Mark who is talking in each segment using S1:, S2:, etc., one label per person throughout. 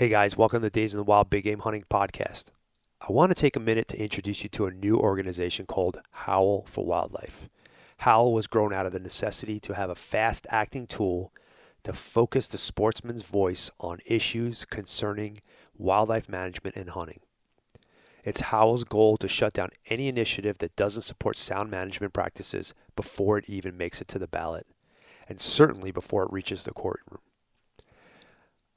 S1: Hey guys, welcome to Days in the Wild Big Game Hunting Podcast. I want to take a minute to introduce you to a new organization called Howl for Wildlife. Howl was grown out of the necessity to have a fast acting tool to focus the sportsman's voice on issues concerning wildlife management and hunting. It's Howl's goal to shut down any initiative that doesn't support sound management practices before it even makes it to the ballot, and certainly before it reaches the courtroom.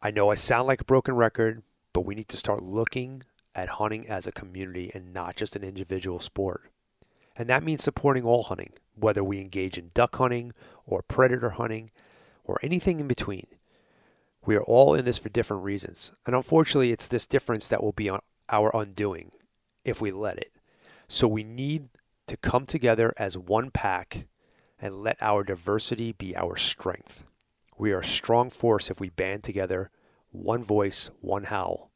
S1: I know I sound like a broken record, but we need to start looking at hunting as a community and not just an individual sport. And that means supporting all hunting, whether we engage in duck hunting or predator hunting or anything in between. We are all in this for different reasons. And unfortunately, it's this difference that will be our undoing if we let it. So we need to come together as one pack and let our diversity be our strength. We are a strong force if we band together, one voice, one howl.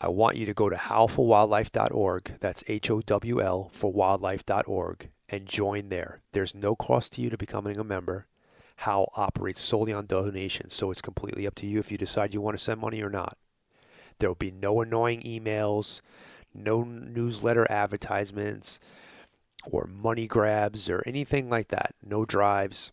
S1: I want you to go to howlforwildlife.org, that's H O W L for wildlife.org, and join there. There's no cost to you to becoming a member. Howl operates solely on donations, so it's completely up to you if you decide you want to send money or not. There will be no annoying emails, no newsletter advertisements, or money grabs, or anything like that. No drives.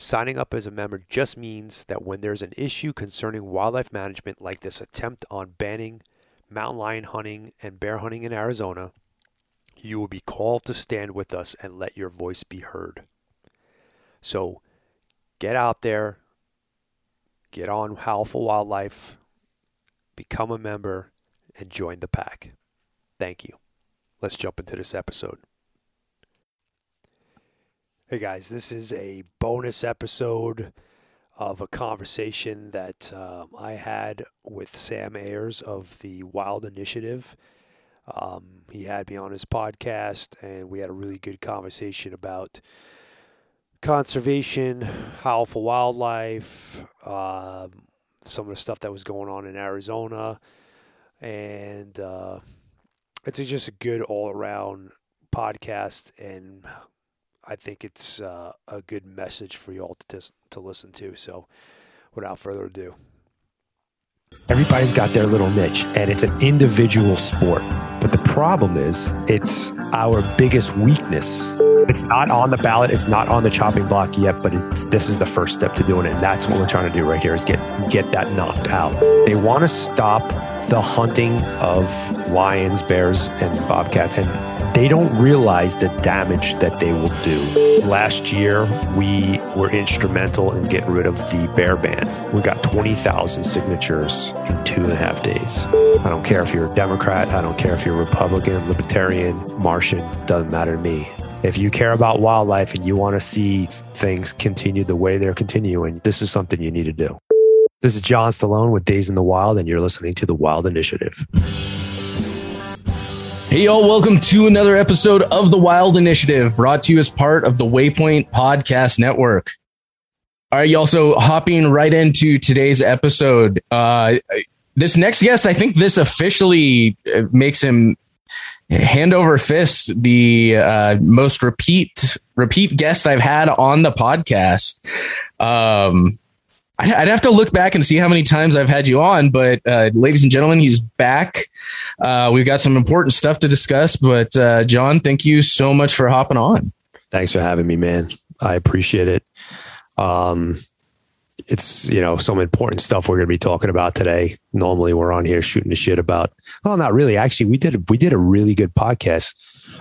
S1: Signing up as a member just means that when there's an issue concerning wildlife management, like this attempt on banning mountain lion hunting and bear hunting in Arizona, you will be called to stand with us and let your voice be heard. So get out there, get on Howl for Wildlife, become a member, and join the pack. Thank you. Let's jump into this episode. Hey guys, this is a bonus episode of a conversation that um, I had with Sam Ayers of the Wild Initiative. Um, he had me on his podcast, and we had a really good conversation about conservation, howl for wildlife, uh, some of the stuff that was going on in Arizona, and uh, it's just a good all around podcast and I think it's uh, a good message for you all to, to listen to. So, without further ado, everybody's got their little niche, and it's an individual sport. But the problem is, it's our biggest weakness. It's not on the ballot. It's not on the chopping block yet, but this is the first step to doing it. And that's what we're trying to do right here is get get that knocked out. They want to stop the hunting of lions, bears, and bobcats, and they don't realize the damage that they will do. Last year, we were instrumental in getting rid of the bear ban. We got 20,000 signatures in two and a half days. I don't care if you're a Democrat, I don't care if you're a Republican, Libertarian, Martian, doesn't matter to me. If you care about wildlife and you want to see things continue the way they're continuing, this is something you need to do. This is John Stallone with Days in the Wild, and you're listening to the Wild Initiative.
S2: Hey, y'all, welcome to another episode of the Wild Initiative brought to you as part of the Waypoint Podcast Network. All right, y'all, so hopping right into today's episode. Uh, this next guest, I think this officially uh, makes him hand over fist the uh, most repeat repeat guest I've had on the podcast. Um, I'd have to look back and see how many times I've had you on, but uh, ladies and gentlemen, he's back. Uh, we've got some important stuff to discuss, but uh, John, thank you so much for hopping on.
S1: Thanks for having me, man. I appreciate it. Um, it's you know some important stuff we're going to be talking about today. Normally, we're on here shooting the shit about. Well, not really. Actually, we did we did a really good podcast.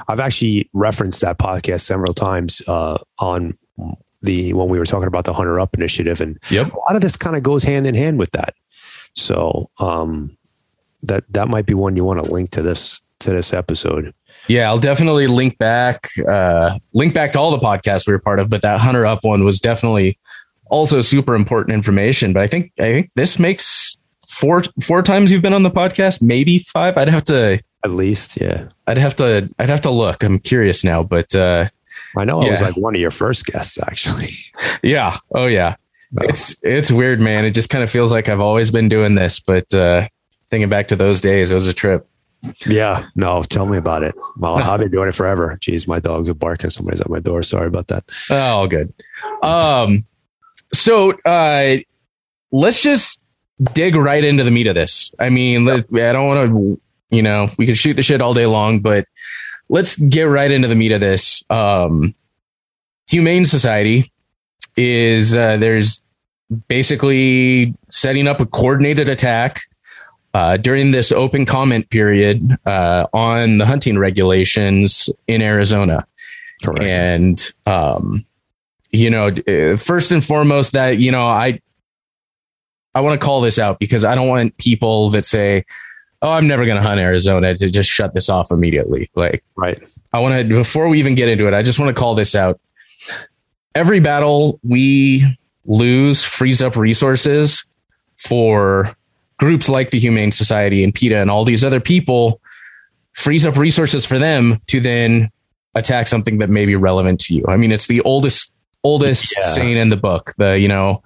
S1: I've actually referenced that podcast several times uh, on the when we were talking about the Hunter Up initiative, and
S2: yep.
S1: a lot of this kind of goes hand in hand with that. So um, that that might be one you want to link to this to this episode.
S2: Yeah, I'll definitely link back uh, link back to all the podcasts we were part of, but that Hunter Up one was definitely also super important information. But I think I think this makes four four times you've been on the podcast, maybe five. I'd have to
S1: at least, yeah.
S2: I'd have to I'd have to look. I'm curious now, but uh,
S1: I know yeah. I was like one of your first guests, actually.
S2: yeah. Oh yeah. It's it's weird, man. It just kind of feels like I've always been doing this, but uh, thinking back to those days, it was a trip.
S1: Yeah. No, tell me about it. Well, I've been doing it forever. Jeez, my dogs are barking. Somebody's at my door. Sorry about that.
S2: Oh, good. Um, so uh, let's just dig right into the meat of this. I mean. I don't want to, you know, we can shoot the shit all day long, but let's get right into the meat of this. Um, Humane Society is uh, there's basically setting up a coordinated attack uh, during this open comment period uh, on the hunting regulations in Arizona. Correct. And, um, you know, uh, first and foremost, that, you know, I, I want to call this out because I don't want people that say, oh, I'm never going to hunt Arizona to just shut this off immediately. Like,
S1: right.
S2: I want to, before we even get into it, I just want to call this out. Every battle we lose frees up resources for groups like the Humane Society and PETA and all these other people, frees up resources for them to then attack something that may be relevant to you. I mean, it's the oldest, oldest yeah. saying in the book. The, you know,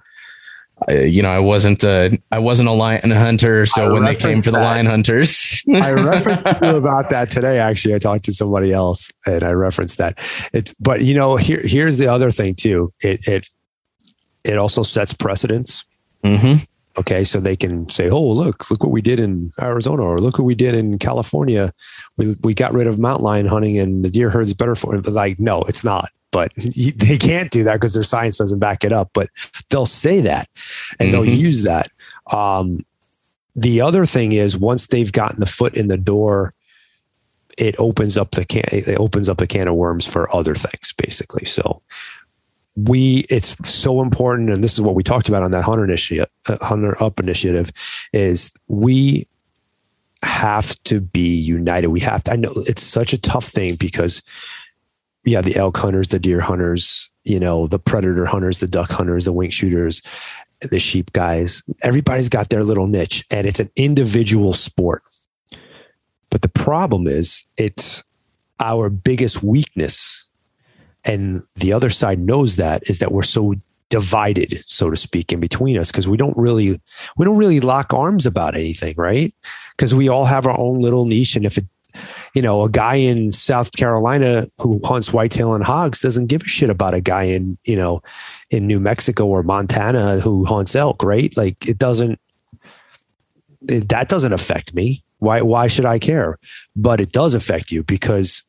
S2: you know, I wasn't a, I wasn't a lion hunter. So I when they came for that. the lion hunters,
S1: I referenced you about that today. Actually, I talked to somebody else and I referenced that. It's, but you know, here, here's the other thing too. It, it, it also sets precedents.
S2: Mm-hmm.
S1: Okay, so they can say, "Oh, look, look what we did in Arizona, or look what we did in California. We we got rid of mountain lion hunting, and the deer herd's better for it." Like, no, it's not but they can't do that because their science doesn't back it up. But they'll say that and mm-hmm. they'll use that. Um, the other thing is once they've gotten the foot in the door, it opens up the can. It opens up a can of worms for other things, basically. So we, it's so important, and this is what we talked about on that hunter initiative, uh, hunter up initiative, is we have to be united. We have to. I know it's such a tough thing because yeah, the elk hunters, the deer hunters, you know, the predator hunters, the duck hunters, the wing shooters, the sheep guys. Everybody's got their little niche and it's an individual sport. But the problem is it's our biggest weakness. And the other side knows that is that we're so divided, so to speak, in between us because we don't really we don't really lock arms about anything, right? Because we all have our own little niche. And if it you know, a guy in South Carolina who hunts whitetail and hogs doesn't give a shit about a guy in, you know, in New Mexico or Montana who hunts elk, right? Like it doesn't, it, that doesn't affect me. Why, why should I care? But it does affect you because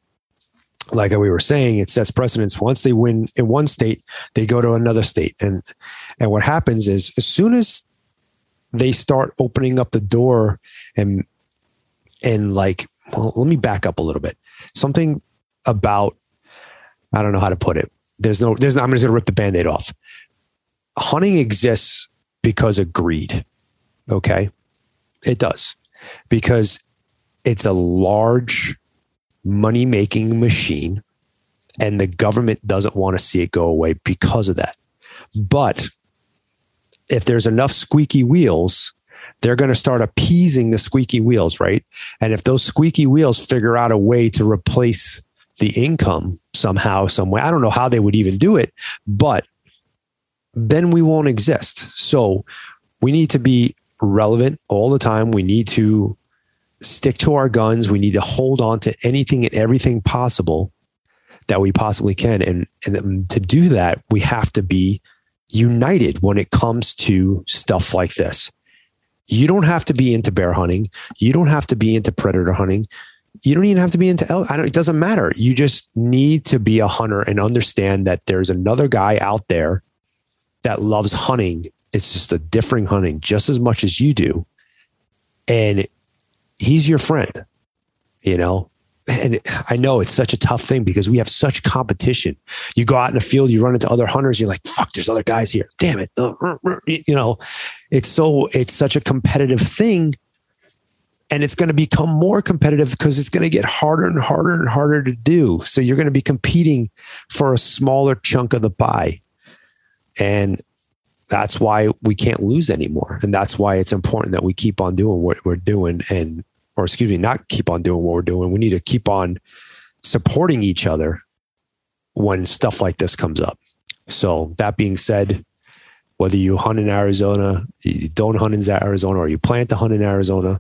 S1: like we were saying, it sets precedence. Once they win in one state, they go to another state. And, and what happens is as soon as they start opening up the door and, and like well, let me back up a little bit. Something about, I don't know how to put it. There's no, there's, I'm just to rip the band aid off. Hunting exists because of greed. Okay. It does because it's a large money making machine and the government doesn't want to see it go away because of that. But if there's enough squeaky wheels, they're going to start appeasing the squeaky wheels, right? And if those squeaky wheels figure out a way to replace the income somehow, some way, I don't know how they would even do it, but then we won't exist. So we need to be relevant all the time. We need to stick to our guns. We need to hold on to anything and everything possible that we possibly can. And, and to do that, we have to be united when it comes to stuff like this. You don't have to be into bear hunting. You don't have to be into predator hunting. You don't even have to be into. I don't, it doesn't matter. You just need to be a hunter and understand that there's another guy out there that loves hunting. It's just a differing hunting just as much as you do. And he's your friend, you know? and I know it's such a tough thing because we have such competition. You go out in the field, you run into other hunters, you're like, fuck, there's other guys here. Damn it. Uh, you know, it's so, it's such a competitive thing. And it's going to become more competitive because it's going to get harder and harder and harder to do. So you're going to be competing for a smaller chunk of the pie. And that's why we can't lose anymore. And that's why it's important that we keep on doing what we're doing and or excuse me, not keep on doing what we're doing. We need to keep on supporting each other when stuff like this comes up. So that being said, whether you hunt in Arizona, you don't hunt in Arizona, or you plan to hunt in Arizona,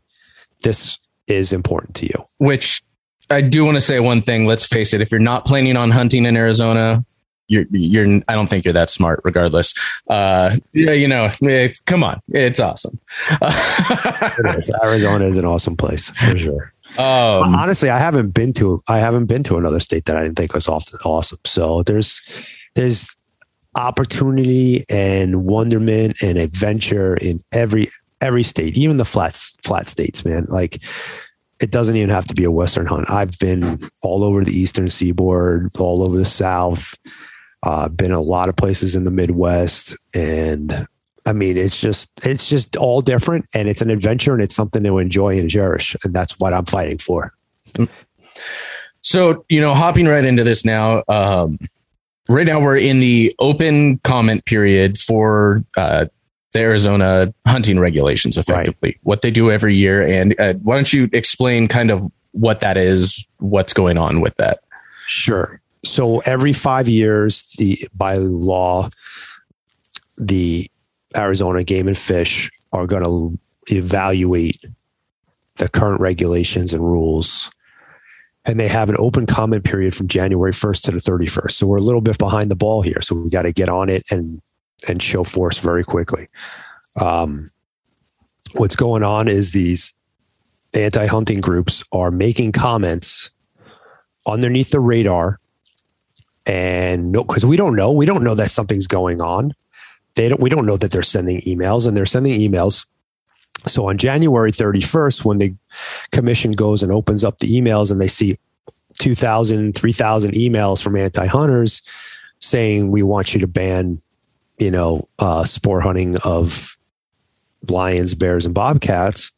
S1: this is important to you.
S2: Which I do want to say one thing. Let's face it. If you're not planning on hunting in Arizona, you're you're I don't think you're that smart regardless. Uh yeah, you know, it's come on. It's awesome.
S1: it is. Arizona is an awesome place for sure.
S2: Um,
S1: Honestly, I haven't been to I haven't been to another state that I didn't think was awesome. So there's there's opportunity and wonderment and adventure in every every state, even the flat flat states, man. Like it doesn't even have to be a western hunt. I've been all over the eastern seaboard, all over the south. Uh, been a lot of places in the Midwest, and I mean, it's just it's just all different, and it's an adventure, and it's something to enjoy and cherish, and that's what I'm fighting for.
S2: So you know, hopping right into this now. Um, right now, we're in the open comment period for uh, the Arizona hunting regulations, effectively right. what they do every year. And uh, why don't you explain kind of what that is, what's going on with that?
S1: Sure so every five years, the by law, the Arizona Game and Fish are going to evaluate the current regulations and rules. And they have an open comment period from January 1st to the 31st. So we're a little bit behind the ball here. So we got to get on it and and show force very quickly. Um, what's going on is these anti-hunting groups are making comments underneath the radar and no, because we don't know, we don't know that something's going on. They don't, we don't know that they're sending emails and they're sending emails. So on January 31st, when the commission goes and opens up the emails and they see 2,000, 3,000 emails from anti hunters saying, we want you to ban, you know, uh, sport hunting of lions, bears, and bobcats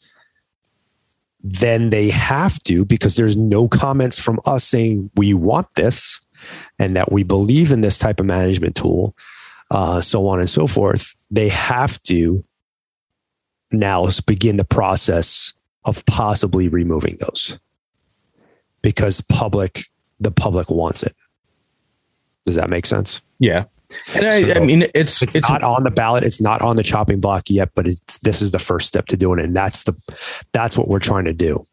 S1: then they have to because there's no comments from us saying we want this and that we believe in this type of management tool, uh, so on and so forth, they have to now begin the process of possibly removing those because public the public wants it. Does that make sense?
S2: Yeah. And I, so I mean, it's,
S1: it's, it's not on the ballot. It's not on the chopping block yet, but it's this is the first step to doing it, and that's the that's what we're trying to do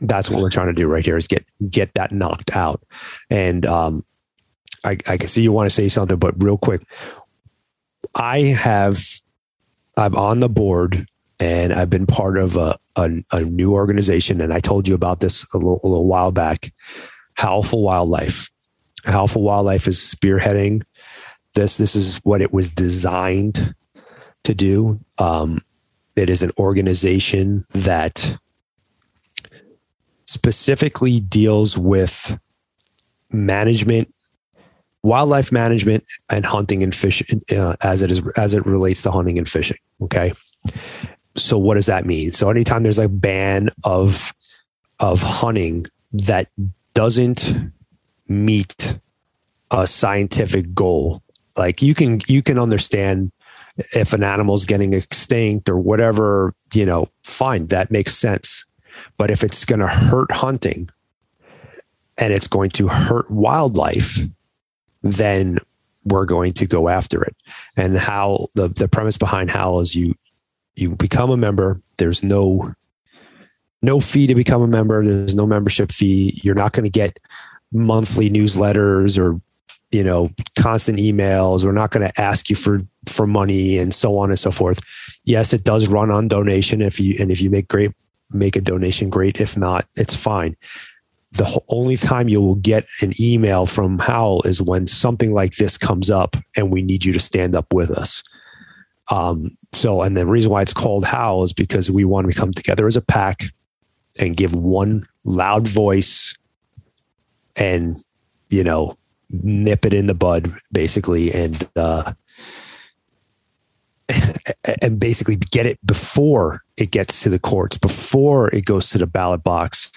S1: that's what we're trying to do right here is get get that knocked out. And um, I, I can see you want to say something, but real quick, I have I'm on the board and I've been part of a, a, a new organization, and I told you about this a little, a little while back. Howl Wildlife. Howl Wildlife is spearheading this. This is what it was designed to do. Um, it is an organization that specifically deals with management wildlife management and hunting and fishing uh, as it is as it relates to hunting and fishing okay? So what does that mean? So anytime there's a ban of of hunting that doesn't meet a scientific goal like you can you can understand if an animal's getting extinct or whatever you know fine that makes sense. But if it's going to hurt hunting and it's going to hurt wildlife, then we're going to go after it. And how the, the premise behind Howl is you you become a member. There's no no fee to become a member. There's no membership fee. You're not going to get monthly newsletters or you know constant emails. We're not going to ask you for for money and so on and so forth. Yes, it does run on donation if you and if you make great make a donation, great. If not, it's fine. The only time you will get an email from Howl is when something like this comes up and we need you to stand up with us. Um, so, and the reason why it's called Howl is because we want to come together as a pack and give one loud voice and, you know, nip it in the bud, basically. And, uh, and basically get it before it gets to the courts, before it goes to the ballot box.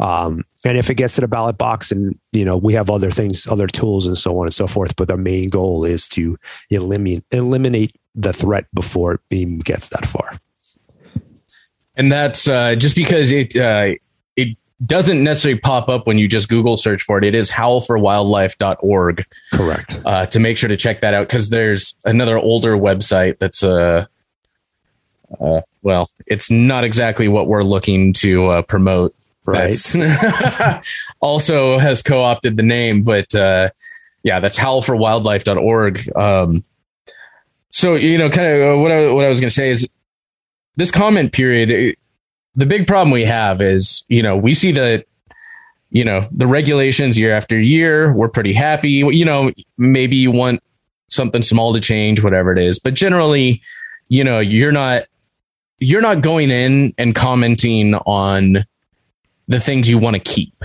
S1: Um, and if it gets to the ballot box and, you know, we have other things, other tools and so on and so forth, but the main goal is to eliminate, eliminate the threat before it even gets that far.
S2: And that's uh, just because it, uh, doesn't necessarily pop up when you just Google search for it. It is howlforwildlife.org.
S1: Correct.
S2: Uh, to make sure to check that out because there's another older website that's uh, uh, well, it's not exactly what we're looking to uh, promote.
S1: Right.
S2: also has co opted the name, but uh, yeah, that's howlforwildlife.org. Um, so you know, kind of what I, what I was going to say is this comment period. The big problem we have is you know we see the you know the regulations year after year. We're pretty happy. You know, maybe you want something small to change, whatever it is, but generally, you know, you're not you're not going in and commenting on the things you want to keep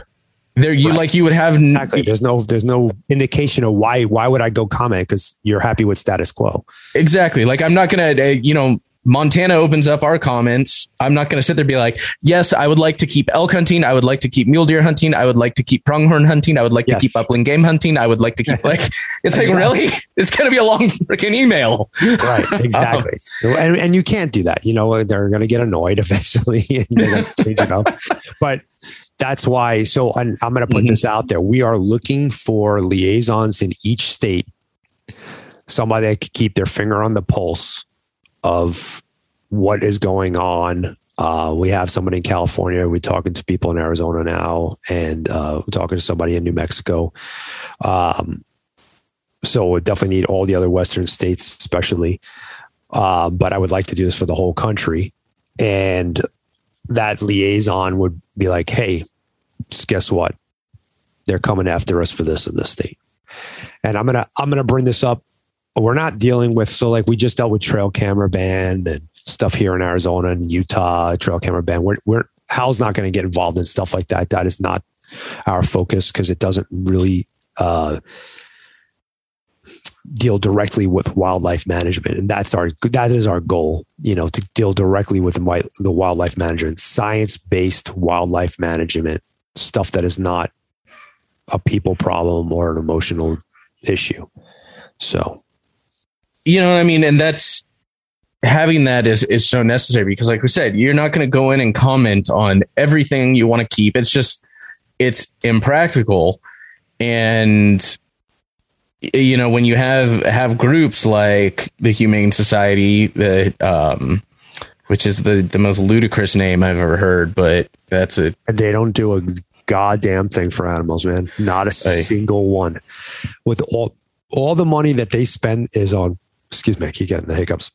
S2: there you right. like you would have
S1: exactly. There's no there's no indication of why why would I go comment because you're happy with status quo.
S2: Exactly. Like I'm not gonna uh, you know Montana opens up our comments. I'm not going to sit there and be like, yes, I would like to keep elk hunting. I would like to keep mule deer hunting. I would like to keep pronghorn hunting. I would like yes. to keep upland game hunting. I would like to keep like, it's like, really? It's going to be a long freaking email.
S1: Right. Exactly. um, and, and you can't do that. You know, they're going to get annoyed eventually. but that's why. So I'm, I'm going to put mm-hmm. this out there. We are looking for liaisons in each state, somebody that could keep their finger on the pulse of what is going on. Uh, we have somebody in California. We're talking to people in Arizona now, and uh, we're talking to somebody in New Mexico. Um, so we definitely need all the other Western states, especially. Uh, but I would like to do this for the whole country. And that liaison would be like, hey, guess what? They're coming after us for this in this state. And I'm gonna I'm gonna bring this up. We're not dealing with so like we just dealt with trail camera ban and stuff here in Arizona and Utah, trail camera ban. We're we're Howl's not going to get involved in stuff like that. That is not our focus because it doesn't really uh, deal directly with wildlife management and that's our that is our goal you know to deal directly with the, the wildlife management science based wildlife management stuff that is not a people problem or an emotional issue so
S2: you know what i mean and that's having that is is so necessary because like we said you're not going to go in and comment on everything you want to keep it's just it's impractical and you know when you have have groups like the Humane Society, the um, which is the the most ludicrous name I've ever heard, but that's it.
S1: And they don't do a goddamn thing for animals, man. Not a hey. single one. With all all the money that they spend is on. Excuse me, I keep getting the hiccups.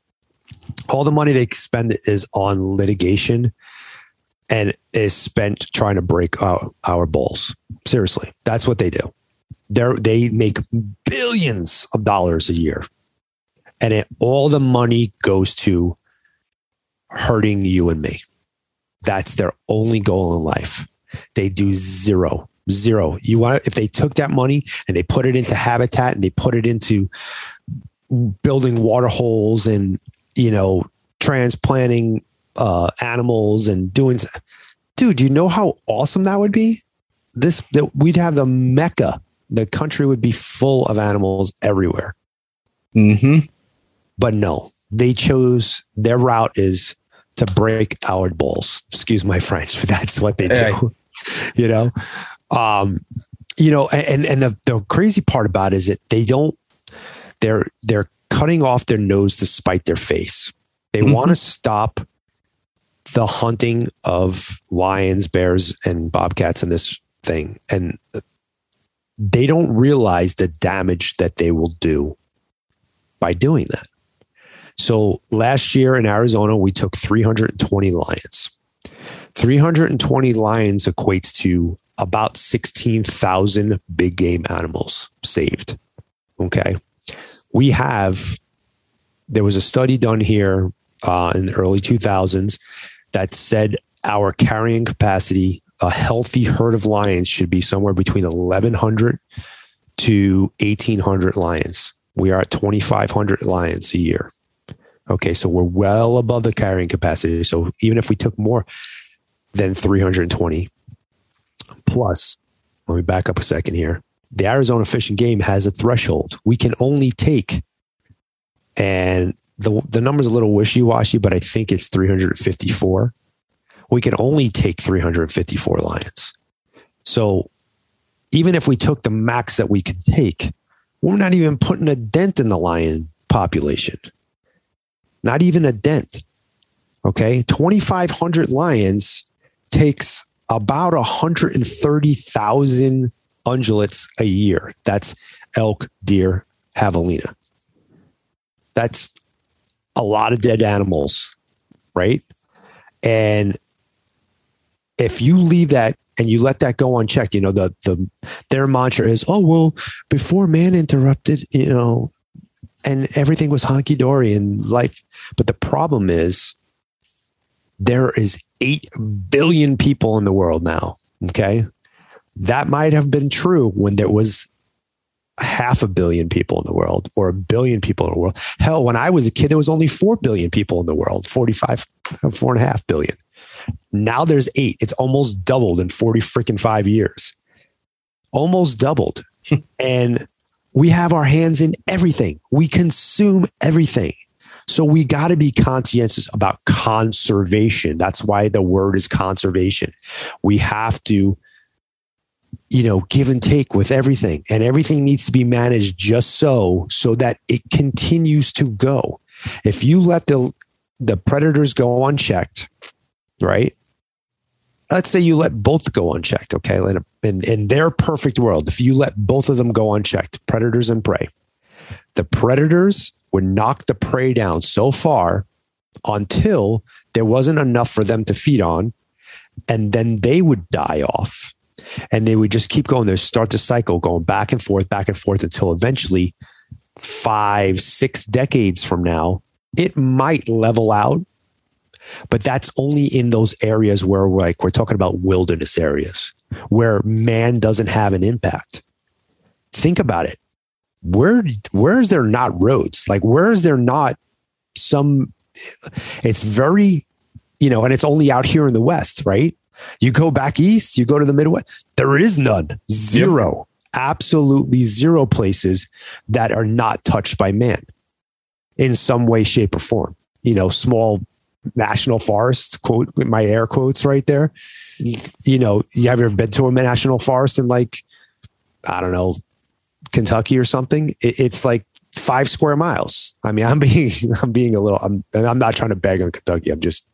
S1: All the money they spend is on litigation and is spent trying to break our, our balls. Seriously, that's what they do they they make billions of dollars a year, and it, all the money goes to hurting you and me. That's their only goal in life. They do zero, zero. You want if they took that money and they put it into habitat and they put it into building water holes and you know transplanting uh, animals and doing. Dude, you know how awesome that would be? This that we'd have the mecca the country would be full of animals everywhere.
S2: Mm-hmm.
S1: But no, they chose their route is to break our balls. Excuse my French, but that's what they do. You know, um, you know, and and the, the crazy part about it is that they don't. They're they're cutting off their nose to spite their face. They mm-hmm. want to stop the hunting of lions, bears, and bobcats in this thing. And they don't realize the damage that they will do by doing that. So last year in Arizona, we took 320 lions. 320 lions equates to about 16,000 big game animals saved. Okay. We have, there was a study done here uh, in the early 2000s that said our carrying capacity a healthy herd of lions should be somewhere between 1,100 to 1,800 lions. We are at 2,500 lions a year. Okay, so we're well above the carrying capacity. So even if we took more than 320 plus, let me back up a second here. The Arizona Fish and Game has a threshold. We can only take, and the the number's a little wishy washy, but I think it's 354 we can only take 354 lions. So even if we took the max that we could take, we're not even putting a dent in the lion population. Not even a dent. Okay. 2,500 lions takes about 130,000 ungulates a year. That's elk, deer, javelina. That's a lot of dead animals, right? And if you leave that and you let that go unchecked, you know, the the their mantra is, oh well, before man interrupted, you know, and everything was honky dory and life. but the problem is there is 8 billion people in the world now okay that might have been true when there was half a billion people in the world or a billion people in the world hell when i was a kid there was only 4 billion people in the world 45 four and a half billion now there's eight it's almost doubled in 40 freaking five years almost doubled and we have our hands in everything. We consume everything. So we got to be conscientious about conservation. That's why the word is conservation. We have to, you know, give and take with everything, and everything needs to be managed just so so that it continues to go. If you let the the predators go unchecked, right? let's say you let both go unchecked, okay? In, in their perfect world, if you let both of them go unchecked, predators and prey, the predators would knock the prey down so far until there wasn't enough for them to feed on, and then they would die off. And they would just keep going. They start the cycle going back and forth, back and forth until eventually, five, six decades from now, it might level out but that's only in those areas where we're like we're talking about wilderness areas where man doesn't have an impact. Think about it. Where where is there not roads? Like where is there not some it's very you know, and it's only out here in the West, right? You go back east, you go to the Midwest, there is none. Zero. Yep. Absolutely zero places that are not touched by man in some way, shape, or form. You know, small national forests quote my air quotes right there you know you have ever been to a national forest in like i don't know kentucky or something it, it's like five square miles i mean i'm being i'm being a little i'm and i'm not trying to beg on kentucky i'm just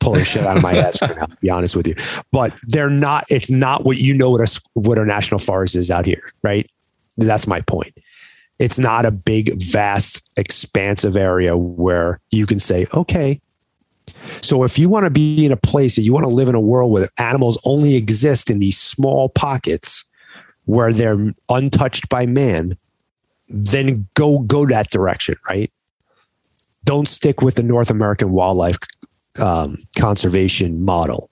S1: pulling shit out of my ass right now to be honest with you. But they're not it's not what you know what a what a national forest is out here right? That's my point. It's not a big vast expansive area where you can say okay. So if you want to be in a place that you want to live in a world where animals only exist in these small pockets where they're untouched by man, then go go that direction, right? Don't stick with the North American wildlife um, conservation model,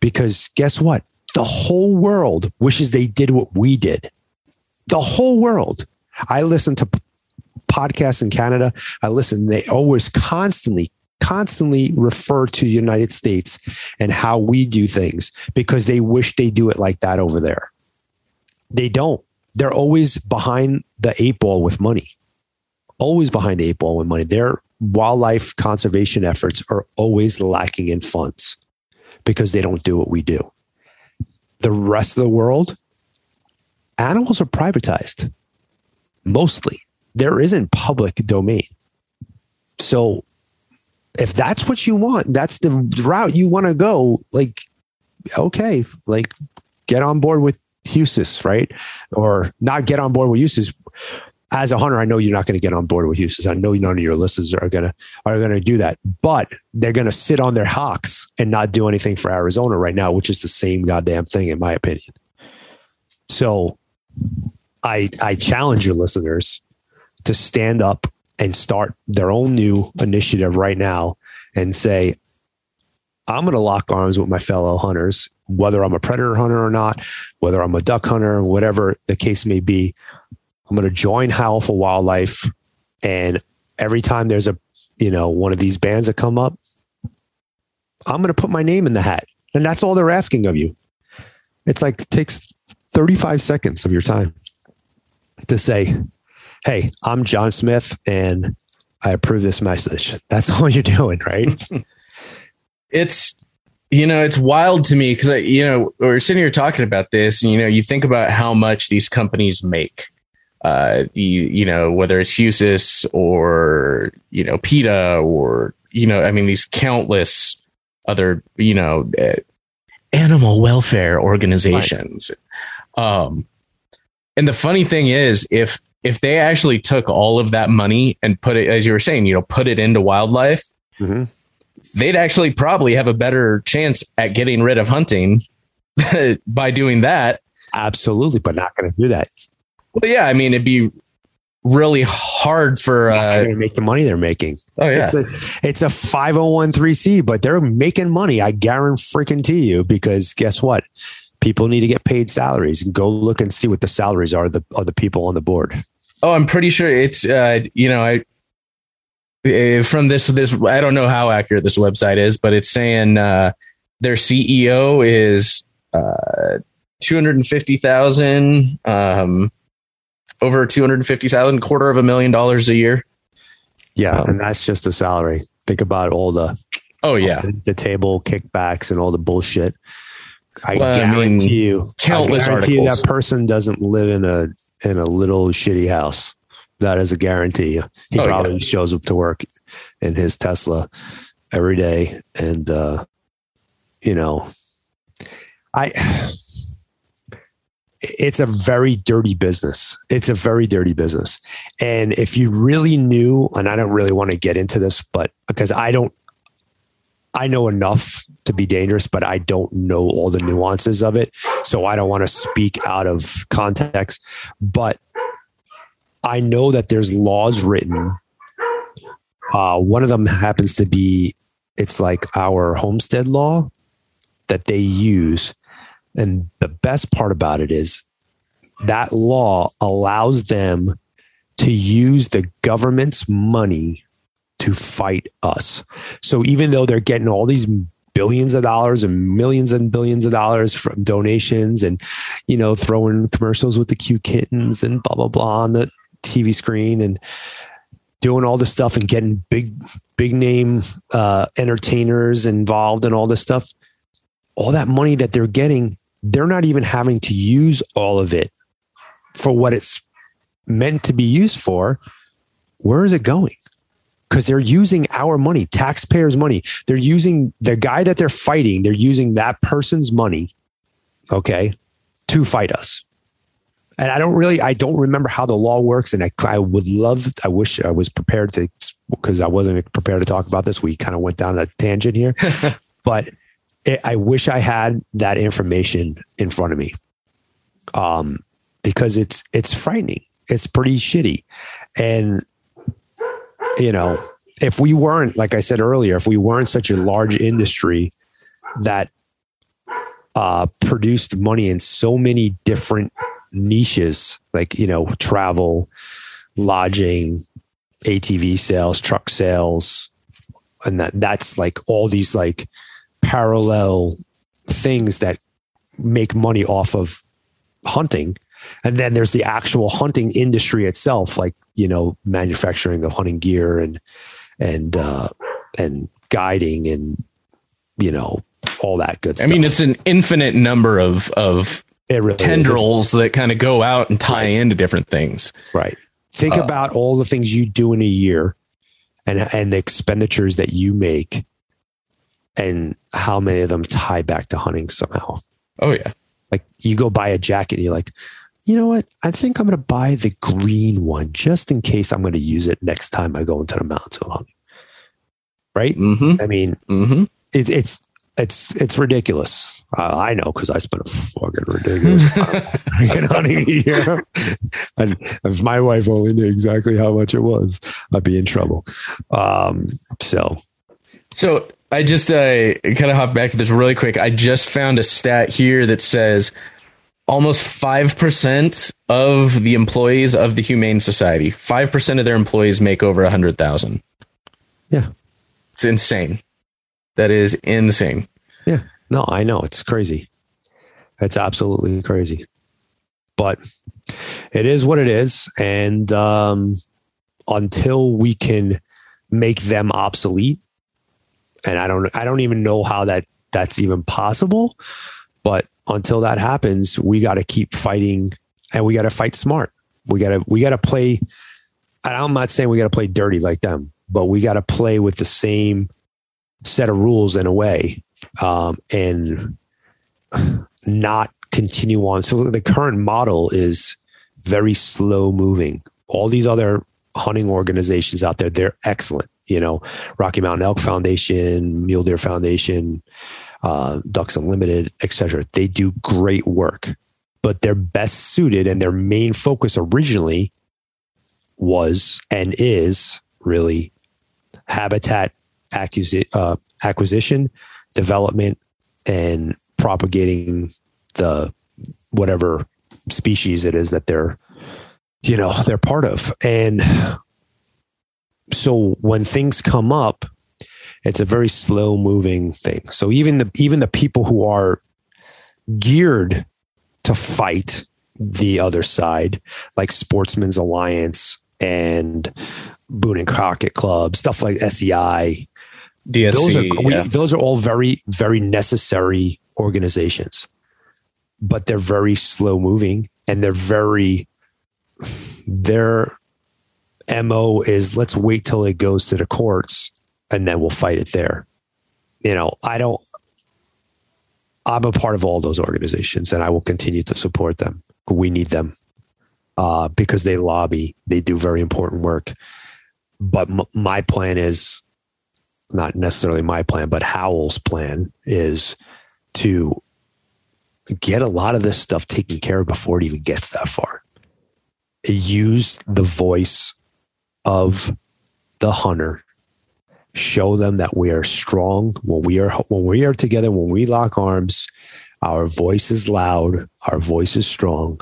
S1: because guess what? The whole world wishes they did what we did. The whole world. I listen to podcasts in Canada. I listen. They always constantly constantly refer to the United States and how we do things because they wish they do it like that over there. They don't. They're always behind the eight ball with money. Always behind the eight ball with money. Their wildlife conservation efforts are always lacking in funds because they don't do what we do. The rest of the world, animals are privatized mostly. There isn't public domain. So if that's what you want, that's the route you want to go, like, okay, like get on board with HUSIS, right? Or not get on board with HUSIS. As a hunter, I know you're not going to get on board with HUSIS. I know none of your listeners are gonna are gonna do that, but they're gonna sit on their hocks and not do anything for Arizona right now, which is the same goddamn thing, in my opinion. So, I I challenge your listeners to stand up and start their own new initiative right now and say, I'm going to lock arms with my fellow hunters, whether I'm a predator hunter or not, whether I'm a duck hunter, whatever the case may be. I'm going to join Howl for Wildlife. And every time there's a, you know, one of these bands that come up, I'm going to put my name in the hat. And that's all they're asking of you. It's like, it takes 35 seconds of your time to say, hey, I'm John Smith and I approve this message. That's all you're doing, right?
S2: it's you know it's wild to me because you know we're sitting here talking about this and you know you think about how much these companies make uh you you know whether it's HUSIS or you know PETA or you know I mean these countless other you know uh, animal welfare organizations right. um And the funny thing is, if if they actually took all of that money and put it, as you were saying, you know, put it into wildlife, mm-hmm. they'd actually probably have a better chance at getting rid of hunting by doing that.
S1: Absolutely, but not going to do that.
S2: Well, yeah, I mean, it'd be really hard for uh,
S1: to make the money they're making.
S2: Oh yeah,
S1: it's a, 5013C, but they're making money. I guarantee you because guess what? People need to get paid salaries. Go look and see what the salaries are the of the people on the board.
S2: Oh, I'm pretty sure it's uh, you know I uh, from this this I don't know how accurate this website is, but it's saying uh, their CEO is uh, two hundred and fifty thousand. Um, over 250,000, quarter of a million dollars a year.
S1: Yeah. Um, and that's just the salary. Think about all the,
S2: oh yeah,
S1: the, the table kickbacks and all the bullshit. I well, guarantee I mean, you,
S2: countless I guarantee
S1: articles. that person doesn't live in a, in a little shitty house. That is a guarantee. He oh, probably yeah. shows up to work in his Tesla every day. And, uh, you know, I, it's a very dirty business. It's a very dirty business. And if you really knew, and I don't really want to get into this, but because I don't, I know enough to be dangerous, but I don't know all the nuances of it. So I don't want to speak out of context. But I know that there's laws written. Uh, one of them happens to be it's like our homestead law that they use and the best part about it is that law allows them to use the government's money to fight us. So even though they're getting all these billions of dollars and millions and billions of dollars from donations and you know throwing commercials with the cute kittens and blah blah blah on the TV screen and doing all this stuff and getting big big name uh, entertainers involved and all this stuff all that money that they're getting they're not even having to use all of it for what it's meant to be used for. Where is it going? Because they're using our money, taxpayers' money. They're using the guy that they're fighting, they're using that person's money, okay, to fight us. And I don't really, I don't remember how the law works. And I, I would love, I wish I was prepared to, because I wasn't prepared to talk about this. We kind of went down a tangent here. but it, I wish I had that information in front of me, um, because it's it's frightening. It's pretty shitty, and you know, if we weren't, like I said earlier, if we weren't such a large industry that uh, produced money in so many different niches, like you know, travel, lodging, ATV sales, truck sales, and that that's like all these like parallel things that make money off of hunting. And then there's the actual hunting industry itself, like, you know, manufacturing of hunting gear and, and, uh, and guiding and, you know, all that good stuff.
S2: I mean, it's an infinite number of, of really tendrils that kind of go out and tie right. into different things.
S1: Right. Think uh, about all the things you do in a year and, and the expenditures that you make and how many of them tie back to hunting somehow.
S2: Oh yeah.
S1: Like you go buy a jacket and you're like, you know what? I think I'm going to buy the green one just in case I'm going to use it next time I go into the mountains hunting. Right?
S2: Mm-hmm.
S1: I mean,
S2: mm-hmm.
S1: it, it's it's it's ridiculous. Uh, I know because I spent a fucking ridiculous freaking hunting year. and if my wife only knew exactly how much it was, I'd be in trouble. Um, so,
S2: so I just uh, kind of hop back to this really quick. I just found a stat here that says almost 5% of the employees of the Humane Society, 5% of their employees make over a 100,000.
S1: Yeah.
S2: It's insane. That is insane.
S1: Yeah. No, I know. It's crazy. It's absolutely crazy. But it is what it is. And um, until we can make them obsolete, and I don't I don't even know how that that's even possible. But until that happens, we got to keep fighting, and we got to fight smart. We got to we got to play. I'm not saying we got to play dirty like them, but we got to play with the same set of rules in a way, um, and not continue on. So the current model is very slow moving. All these other hunting organizations out there, they're excellent. You know, Rocky Mountain Elk Foundation, Mule Deer Foundation, uh, Ducks Unlimited, etc. They do great work, but they're best suited and their main focus originally was and is really habitat acquisi- uh, acquisition, development, and propagating the whatever species it is that they're you know they're part of and so when things come up it's a very slow moving thing so even the even the people who are geared to fight the other side like Sportsmen's Alliance and boone and crockett club stuff like SCI
S2: DSC.
S1: those are
S2: yeah.
S1: those are all very very necessary organizations but they're very slow moving and they're very their mo is let's wait till it goes to the courts and then we'll fight it there. You know i don't i'm a part of all those organizations and i will continue to support them. We need them uh, because they lobby they do very important work. But m- my plan is not necessarily my plan but Howl's plan is to get a lot of this stuff taken care of before it even gets that far. Use the voice of the hunter. Show them that we are strong when we are when we are together. When we lock arms, our voice is loud. Our voice is strong,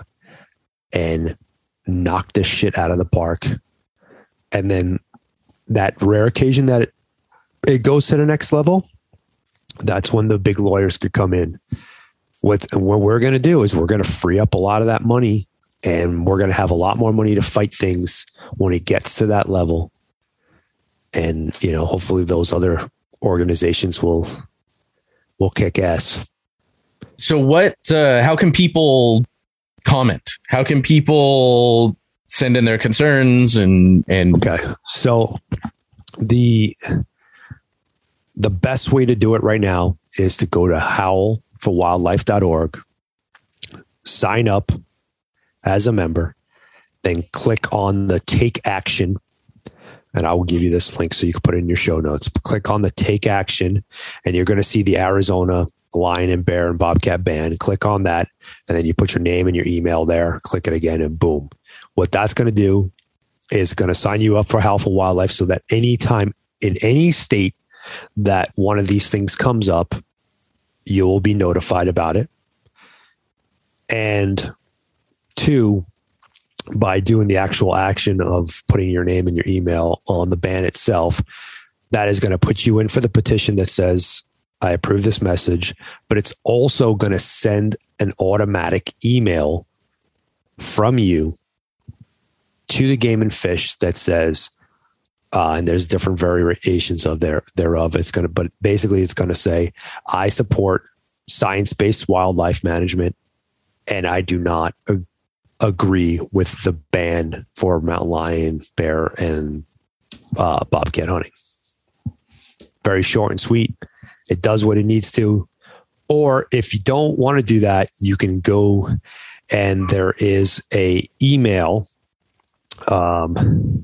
S1: and knock this shit out of the park. And then that rare occasion that it, it goes to the next level, that's when the big lawyers could come in what what we're going to do is we're going to free up a lot of that money and we're going to have a lot more money to fight things when it gets to that level and you know hopefully those other organizations will will kick ass
S2: So what? Uh, how can people comment? How can people send in their concerns and and
S1: okay so the the best way to do it right now is to go to howlforwildlife.org sign up as a member then click on the take action and I will give you this link so you can put it in your show notes. Click on the take action, and you're going to see the Arizona lion and bear and bobcat ban. Click on that, and then you put your name and your email there. Click it again, and boom. What that's going to do is going to sign you up for for Wildlife so that anytime in any state that one of these things comes up, you will be notified about it. And two, by doing the actual action of putting your name and your email on the ban itself, that is going to put you in for the petition that says, I approve this message, but it's also going to send an automatic email from you to the game and fish that says, uh, and there's different variations of there thereof. It's going to, but basically, it's going to say, I support science based wildlife management, and I do not agree with the ban for mountain lion, bear, and uh, bobcat hunting. Very short and sweet. It does what it needs to. Or if you don't want to do that, you can go and there is a email. Um,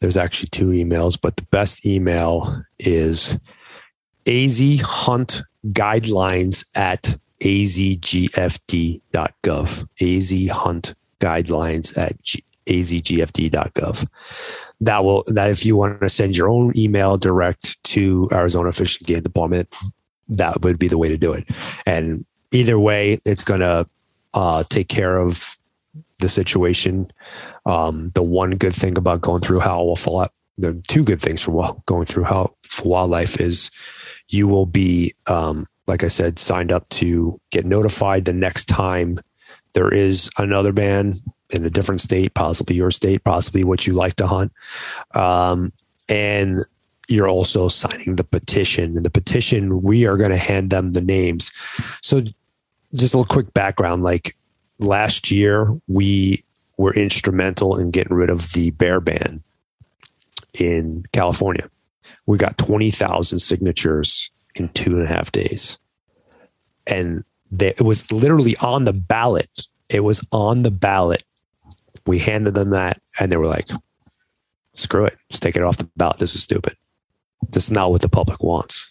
S1: there's actually two emails, but the best email is AZ Hunt Guidelines at azgfd.gov. AZ Hunt Guidelines at G- azgfd.gov. That will that if you want to send your own email direct to Arizona Fish and Game Department, that would be the way to do it. And either way, it's going to uh, take care of the situation. Um, the one good thing about going through for the two good things for going through Howl for Wildlife is you will be, um, like I said, signed up to get notified the next time there is another ban in a different state, possibly your state, possibly what you like to hunt. Um, and you're also signing the petition. And the petition, we are going to hand them the names. So, just a little quick background like last year, we were instrumental in getting rid of the bear ban in California. We got 20,000 signatures in two and a half days. And they, it was literally on the ballot. It was on the ballot we handed them that and they were like, screw it. Just take it off the ballot. This is stupid. This is not what the public wants.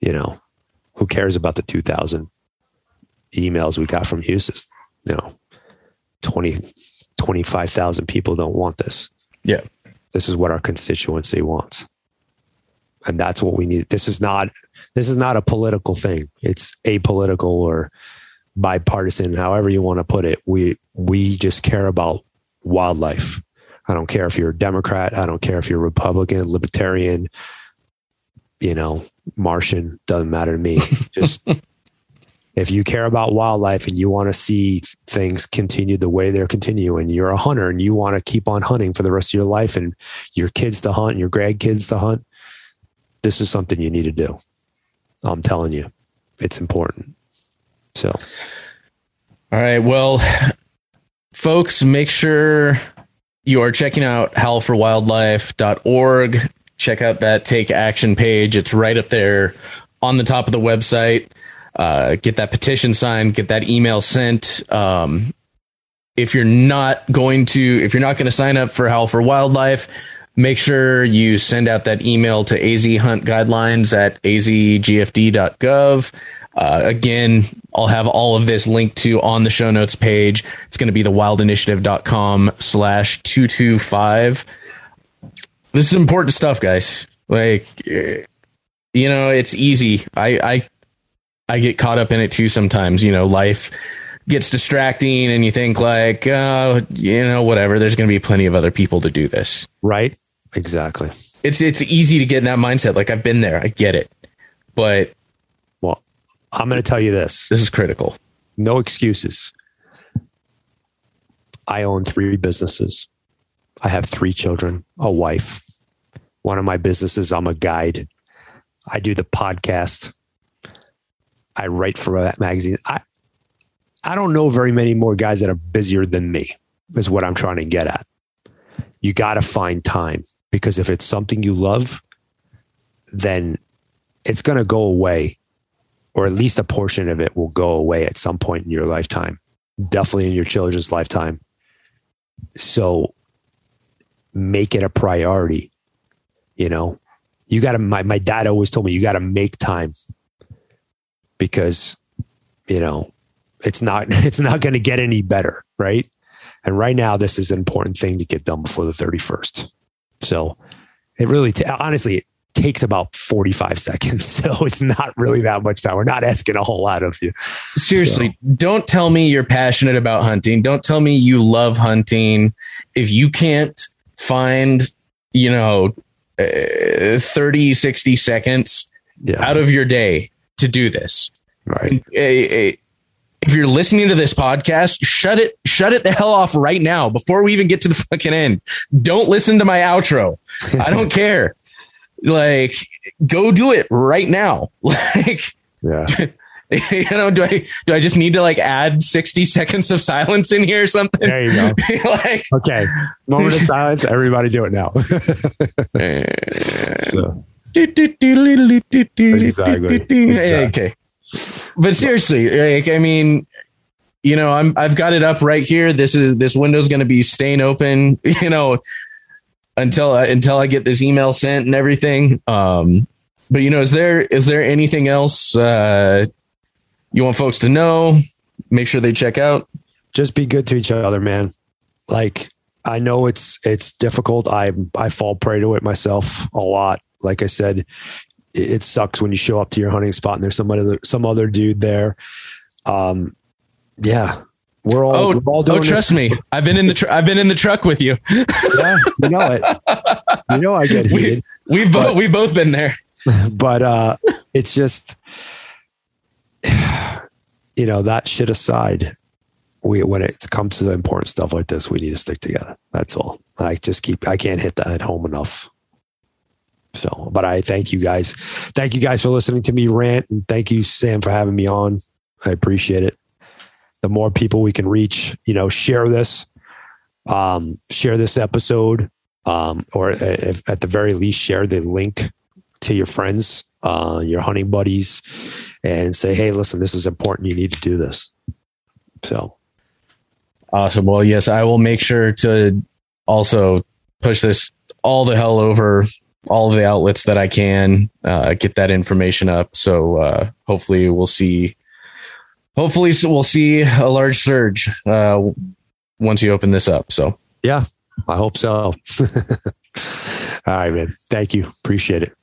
S1: You know, who cares about the 2000 emails we got from Houston? You know, 20, 25,000 people don't want this.
S2: Yeah.
S1: This is what our constituency wants. And that's what we need. This is not this is not a political thing. It's apolitical or bipartisan, however you want to put it. We we just care about wildlife. I don't care if you're a Democrat. I don't care if you're a Republican, Libertarian, you know, Martian. Doesn't matter to me. Just if you care about wildlife and you want to see things continue the way they're continuing, you're a hunter and you want to keep on hunting for the rest of your life and your kids to hunt, your grandkids to hunt. This is something you need to do. I'm telling you, it's important. So,
S2: all right. Well, folks, make sure you are checking out howlforwildlife.org. Check out that take action page. It's right up there on the top of the website. Uh, get that petition signed, get that email sent. Um, if you're not going to, if you're not going to sign up for Howl for Wildlife, make sure you send out that email to AZ Hunt Guidelines at azgfd.gov. Uh, again, I'll have all of this linked to on the show notes page. It's going to be the wildinitiative.com slash 225. This is important stuff, guys. Like, eh, you know, it's easy. I, I, I get caught up in it too sometimes. You know, life gets distracting and you think like, uh, you know, whatever. There's going to be plenty of other people to do this.
S1: Right. Exactly.
S2: It's, it's easy to get in that mindset. Like I've been there. I get it. But well,
S1: I'm going to tell you this.
S2: This is critical.
S1: No excuses. I own three businesses. I have three children, a wife. One of my businesses, I'm a guide. I do the podcast. I write for a magazine. I, I don't know very many more guys that are busier than me, is what I'm trying to get at. You got to find time because if it's something you love, then it's going to go away or at least a portion of it will go away at some point in your lifetime, definitely in your children's lifetime. So make it a priority. You know, you got to, my, my dad always told me, you got to make time because, you know, it's not, it's not going to get any better. Right. And right now, this is an important thing to get done before the 31st. So it really, t- honestly, it takes about 45 seconds. So it's not really that much time. We're not asking a whole lot of you.
S2: Seriously, so. don't tell me you're passionate about hunting. Don't tell me you love hunting. If you can't find, you know, uh, 30, 60 seconds yeah. out of your day to do this.
S1: Right.
S2: If you're listening to this podcast, shut it, shut it the hell off right now before we even get to the fucking end. Don't listen to my outro. I don't care. Like go do it right now. Like
S1: yeah.
S2: you know do i do i just need to like add 60 seconds of silence in here or something?
S1: There you go. Like okay. Moment of silence. Everybody do it now.
S2: So. exactly. okay but seriously like i mean you know i'm i've got it up right here this is this window's going to be staying open you know until I, until I get this email sent and everything. Um, but you know, is there is there anything else uh, you want folks to know? Make sure they check out.
S1: Just be good to each other, man. Like I know it's it's difficult. I I fall prey to it myself a lot. Like I said, it, sucks when you show up to your hunting spot and there's somebody some other dude there. Um, yeah, we're all,
S2: oh,
S1: we're all
S2: doing oh, trust this. me. I've been in the, tr- I've been in the truck with you.
S1: yeah, you know it. You know, I get heated.
S2: We, we've both, we've both been there,
S1: but, uh, it's just, you know, that shit aside, we, when it comes to the important stuff like this, we need to stick together. That's all. I just keep, I can't hit that at home enough. So, but I thank you guys. Thank you guys for listening to me rant. And thank you, Sam, for having me on. I appreciate it the more people we can reach, you know, share this, um, share this episode, um, or if, at the very least, share the link to your friends, uh, your hunting buddies, and say, hey, listen, this is important. You need to do this. So.
S2: Awesome. Well, yes, I will make sure to also push this all the hell over all of the outlets that I can, uh, get that information up. So uh, hopefully we'll see. Hopefully we'll see a large surge uh, once you open this up. So
S1: yeah, I hope so. all right, man. Thank you. Appreciate it.